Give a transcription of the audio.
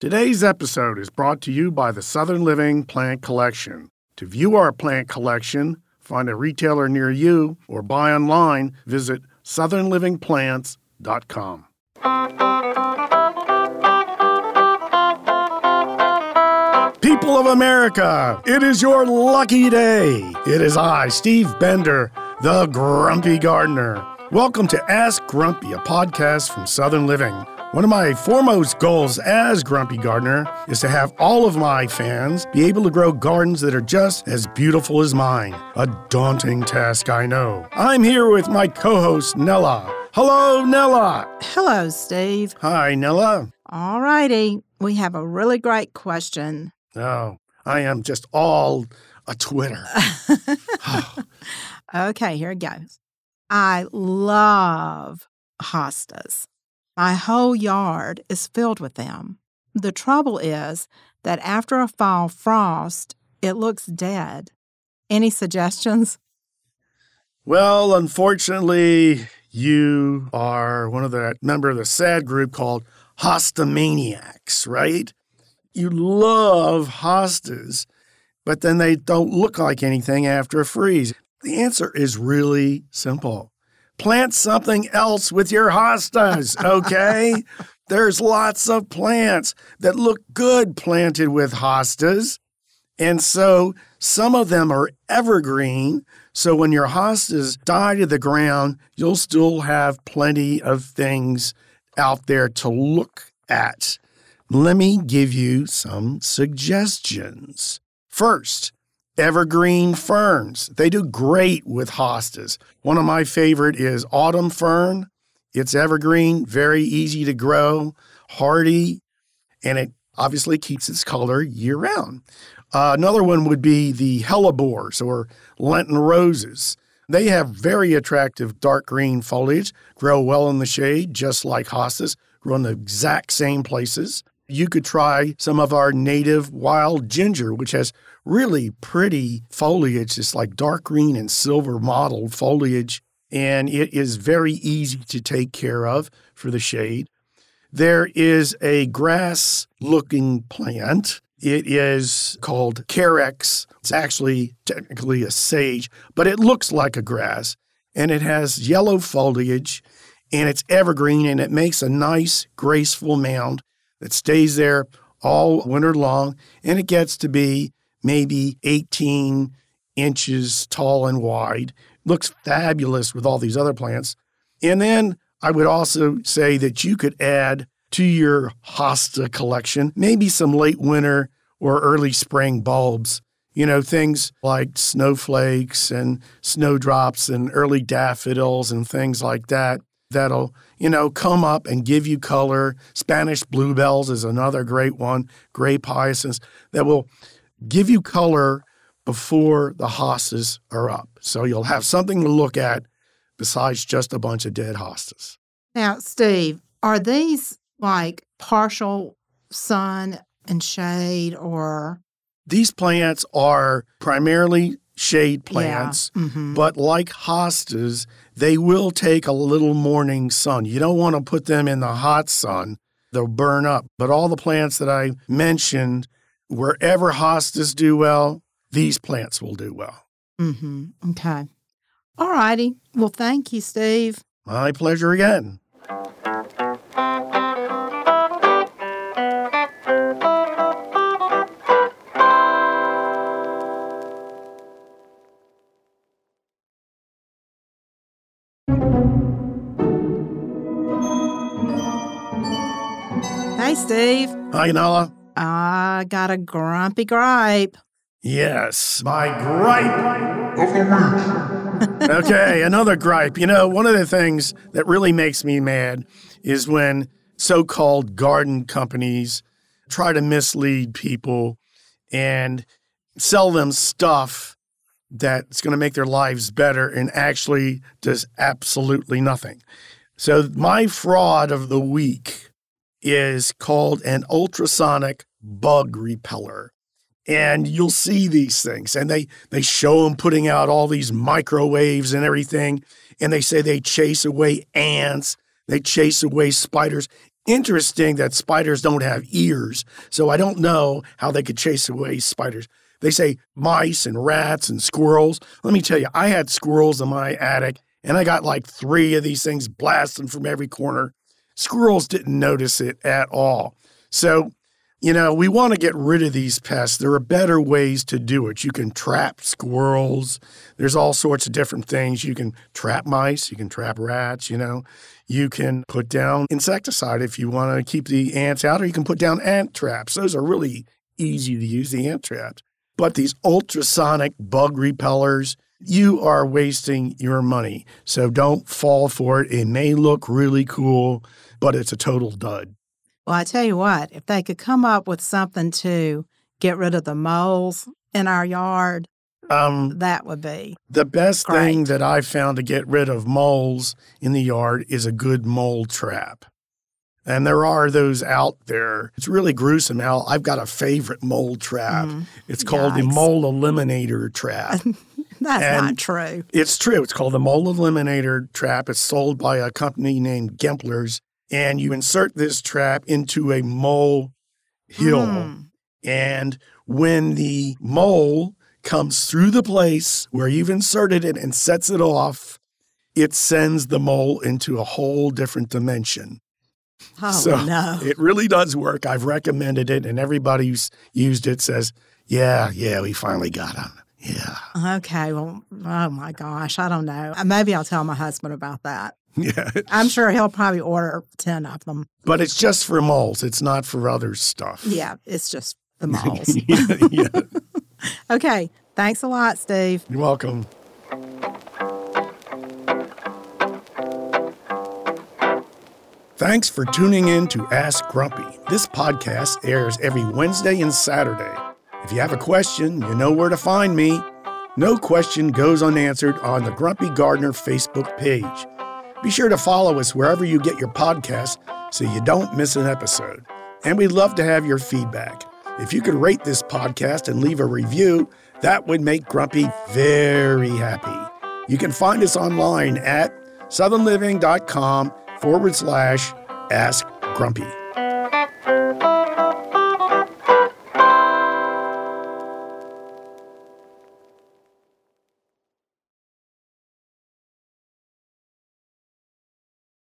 Today's episode is brought to you by the Southern Living Plant Collection. To view our plant collection, find a retailer near you, or buy online, visit southernlivingplants.com. People of America, it is your lucky day. It is I, Steve Bender, the Grumpy Gardener. Welcome to Ask Grumpy, a podcast from Southern Living. One of my foremost goals as Grumpy Gardener is to have all of my fans be able to grow gardens that are just as beautiful as mine. A daunting task, I know. I'm here with my co host, Nellah. Hello, Nellah. Hello, Steve. Hi, Nellah. All righty. We have a really great question. Oh, I am just all a Twitter. okay, here it goes. I love hostas. My whole yard is filled with them. The trouble is that after a fall frost, it looks dead. Any suggestions? Well, unfortunately, you are one of the member of the sad group called hostamaniacs, right? You love hostas, but then they don't look like anything after a freeze. The answer is really simple. Plant something else with your hostas, okay? There's lots of plants that look good planted with hostas. And so some of them are evergreen. So when your hostas die to the ground, you'll still have plenty of things out there to look at. Let me give you some suggestions. First, evergreen ferns. They do great with hostas. One of my favorite is autumn fern. It's evergreen, very easy to grow, hardy, and it obviously keeps its color year round. Uh, another one would be the hellebores or Lenten roses. They have very attractive dark green foliage, grow well in the shade, just like hostas, grow in the exact same places. You could try some of our native wild ginger, which has really pretty foliage. It's like dark green and silver mottled foliage, and it is very easy to take care of for the shade. There is a grass looking plant. It is called Carex. It's actually technically a sedge, but it looks like a grass and it has yellow foliage and it's evergreen and it makes a nice, graceful mound that stays there all winter long and it gets to be maybe 18 inches tall and wide. Looks fabulous with all these other plants. And then I would also say that you could add to your hosta collection maybe some late winter or early spring bulbs. You know, things like snowflakes and snowdrops and early daffodils and things like that that'll, you know, come up and give you color. Spanish bluebells is another great one, grape hyacinths that will give you color before the hostas are up. So you'll have something to look at besides just a bunch of dead hostas. Now, Steve, are these like partial sun and shade or? These plants are primarily shade plants, yeah. mm-hmm. but like hostas, they will take a little morning sun. You don't want to put them in the hot sun, they'll burn up. But all the plants that I mentioned, wherever hostas do well, these plants will do well. Mm-hmm. Okay. All righty. Well, thank you, Steve. My pleasure again. Hey, Steve. Hi, Nellah. I got a grumpy gripe. Yes, my gripe of the week. okay, another gripe. You know, one of the things that really makes me mad is when so called garden companies try to mislead people and sell them stuff that's going to make their lives better and actually does absolutely nothing. So, my fraud of the week is called an ultrasonic bug repeller. And you'll see these things, and they, they show them putting out all these microwaves and everything. And they say they chase away ants, they chase away spiders. interesting that spiders don't have ears, so I don't know how they could chase away spiders. They say mice and rats and squirrels. Let me tell you, I had squirrels in my attic, and I got like three of these things blasting from every corner. Squirrels didn't notice it at all. So, you know, we want to get rid of these pests. There are better ways to do it. You can trap squirrels. There's all sorts of different things. You can trap mice, you can trap rats, you know. You can put down insecticide if you want to keep the ants out, or you can put down ant traps. Those are really easy to use, the ant traps. But these ultrasonic bug repellers, you are wasting your money. So don't fall for it. It may look really cool, but it's a total dud. Well, I tell you what, if they could come up with something to get rid of the moles in our yard, Um, that would be. the best thing that I've found to get rid of moles in the yard is a good mole trap. And there are those out there. It's really gruesome how I've got a favorite mole trap. Mm, It's called the mole eliminator trap. that's And- not true. It's true. It's called the Mole Eliminator Trap. It's sold by a company named Gempler's. And you insert this trap into a mole hill. Mm. And when the mole comes through the place where you've inserted it and sets it off, it sends the mole into a whole different dimension. Oh, So, no. It really does work. I've recommended it, and everybody who's used it says, Yeah, yeah, we finally got him. Yeah. Okay. Well, oh my gosh. I don't know. Uh, Maybe I'll tell my husband about that. Yeah. I'm sure he'll probably order 10 of them. But it's just for moles. It's not for other stuff. Yeah, it's just the moles. yeah, yeah. okay. Thanks a lot, Steve. You're welcome. Thanks for tuning in to Ask Grumpy. This podcast airs every Wednesday and Saturday. If you have a question, you know where to find me. No question goes unanswered on the Grumpy Gardener Facebook page. Be sure to follow us wherever you get your podcast so you don't miss an episode. And we'd love to have your feedback. If you could rate this podcast and leave a review, that would make Grumpy very happy. You can find us online at southernliving.com forward slash ask grumpy.